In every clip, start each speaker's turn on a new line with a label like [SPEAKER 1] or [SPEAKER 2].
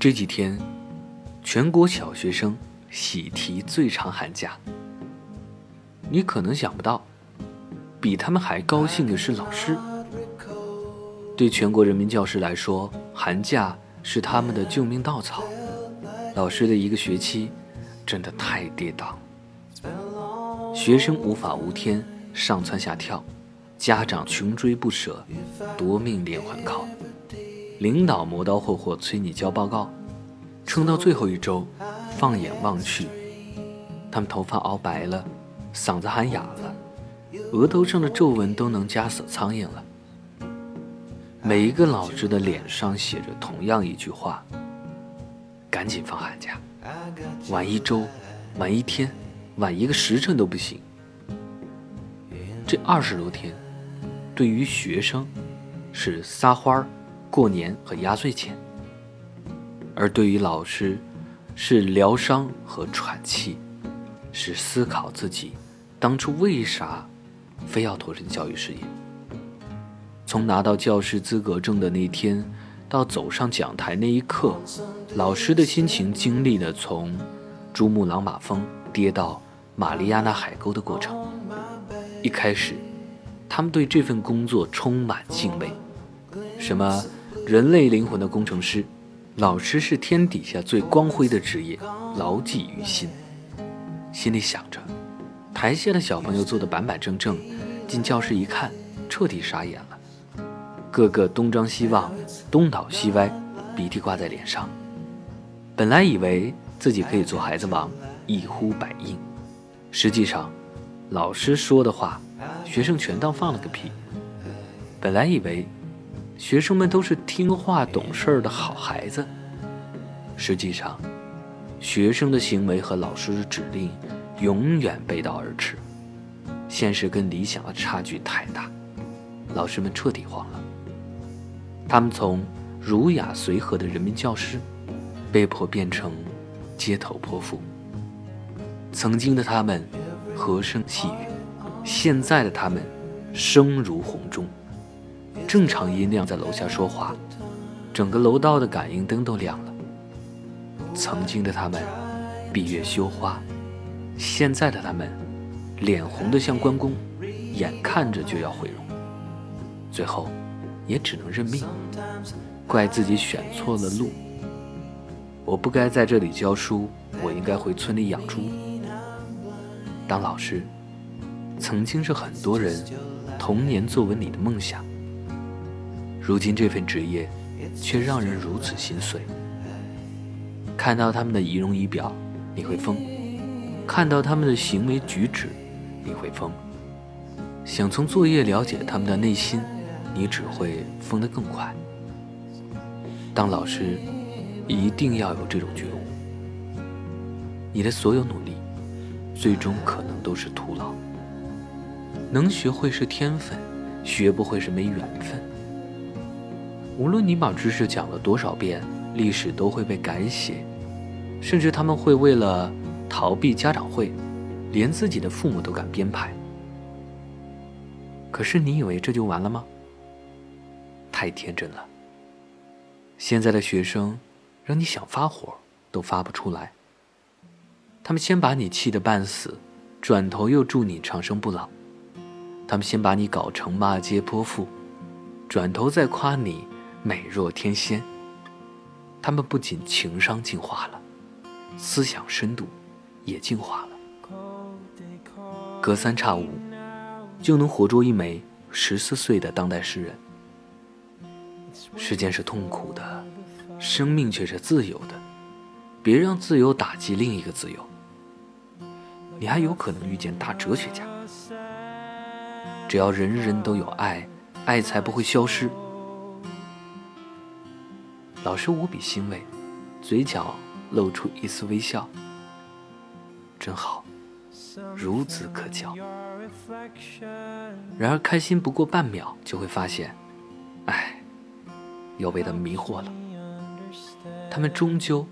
[SPEAKER 1] 这几天，全国小学生喜提最长寒假。你可能想不到，比他们还高兴的是老师。对全国人民教师来说，寒假是他们的救命稻草。老师的一个学期真的太跌宕，学生无法无天，上蹿下跳，家长穷追不舍，夺命连环考。领导磨刀霍霍催你交报告，撑到最后一周，放眼望去，他们头发熬白了，嗓子喊哑了，额头上的皱纹都能夹死苍蝇了。每一个老师的脸上写着同样一句话：赶紧放寒假，晚一周，晚一天，晚一个时辰都不行。这二十多天，对于学生，是撒欢儿。过年和压岁钱，而对于老师，是疗伤和喘气，是思考自己当初为啥非要投身教育事业。从拿到教师资格证的那天到走上讲台那一刻，老师的心情经历了从珠穆朗玛峰跌到马里亚纳海沟的过程。一开始，他们对这份工作充满敬畏，什么？人类灵魂的工程师，老师是天底下最光辉的职业，牢记于心。心里想着，台下的小朋友坐得板板正正，进教室一看，彻底傻眼了，个个东张西望，东倒西歪，鼻涕挂在脸上。本来以为自己可以做孩子王，一呼百应，实际上，老师说的话，学生全当放了个屁。本来以为。学生们都是听话懂事的好孩子，实际上，学生的行为和老师的指令永远背道而驰，现实跟理想的差距太大，老师们彻底慌了。他们从儒雅随和的人民教师，被迫变成街头泼妇。曾经的他们和声细语，现在的他们声如洪钟。正常音量在楼下说话，整个楼道的感应灯都亮了。曾经的他们，闭月羞花；现在的他们，脸红得像关公，眼看着就要毁容。最后，也只能认命，怪自己选错了路。我不该在这里教书，我应该回村里养猪。当老师，曾经是很多人童年作文里的梦想。如今这份职业，却让人如此心碎。看到他们的仪容仪表，你会疯；看到他们的行为举止，你会疯。想从作业了解他们的内心，你只会疯得更快。当老师，一定要有这种觉悟。你的所有努力，最终可能都是徒劳。能学会是天分，学不会是没缘分。无论你把知识讲了多少遍，历史都会被改写，甚至他们会为了逃避家长会，连自己的父母都敢编排。可是你以为这就完了吗？太天真了。现在的学生，让你想发火都发不出来。他们先把你气得半死，转头又祝你长生不老。他们先把你搞成骂街泼妇，转头再夸你。美若天仙。他们不仅情商进化了，思想深度也进化了。隔三差五就能活捉一枚十四岁的当代诗人。时间是痛苦的，生命却是自由的。别让自由打击另一个自由。你还有可能遇见大哲学家。只要人人都有爱，爱才不会消失。老师无比欣慰，嘴角露出一丝微笑。真好，孺子可教。然而开心不过半秒，就会发现，哎，又被他迷惑了。他们终究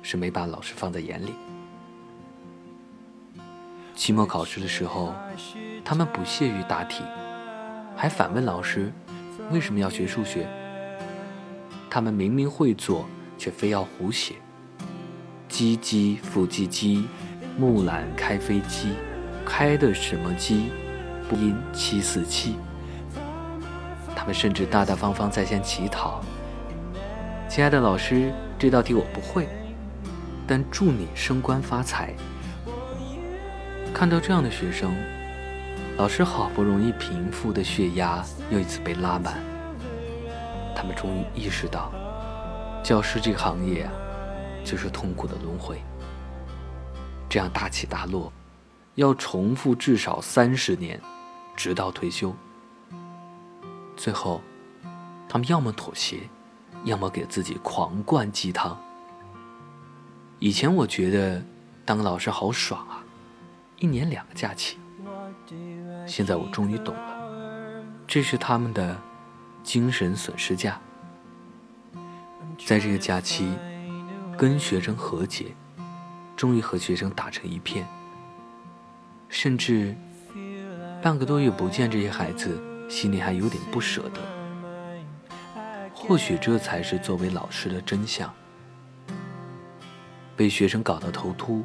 [SPEAKER 1] 是没把老师放在眼里。期末考试的时候，他们不屑于答题，还反问老师为什么要学数学。他们明明会做，却非要胡写。唧唧复唧唧，木兰开飞机，开的什么机？不音七四七。他们甚至大大方方在线乞讨：“亲爱的老师，这道题我不会，但祝你升官发财。”看到这样的学生，老师好不容易平复的血压又一次被拉满。他们终于意识到，教师这个行业啊，就是痛苦的轮回。这样大起大落，要重复至少三十年，直到退休。最后，他们要么妥协，要么给自己狂灌鸡汤。以前我觉得当老师好爽啊，一年两个假期。现在我终于懂了，这是他们的。精神损失假，在这个假期，跟学生和解，终于和学生打成一片。甚至半个多月不见这些孩子，心里还有点不舍得。或许这才是作为老师的真相：被学生搞到头秃，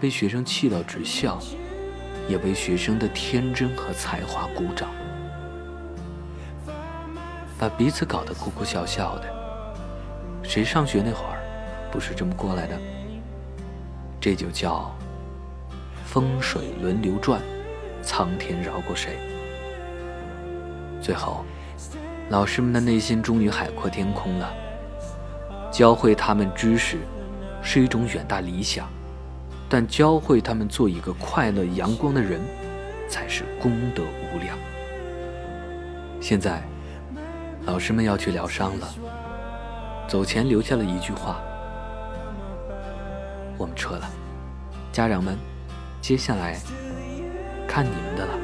[SPEAKER 1] 被学生气到直笑，也为学生的天真和才华鼓掌。把彼此搞得哭哭笑笑的，谁上学那会儿不是这么过来的？这就叫风水轮流转，苍天饶过谁？最后，老师们的内心终于海阔天空了。教会他们知识是一种远大理想，但教会他们做一个快乐阳光的人，才是功德无量。现在。老师们要去疗伤了，走前留下了一句话：“我们撤了，家长们，接下来看你们的了。”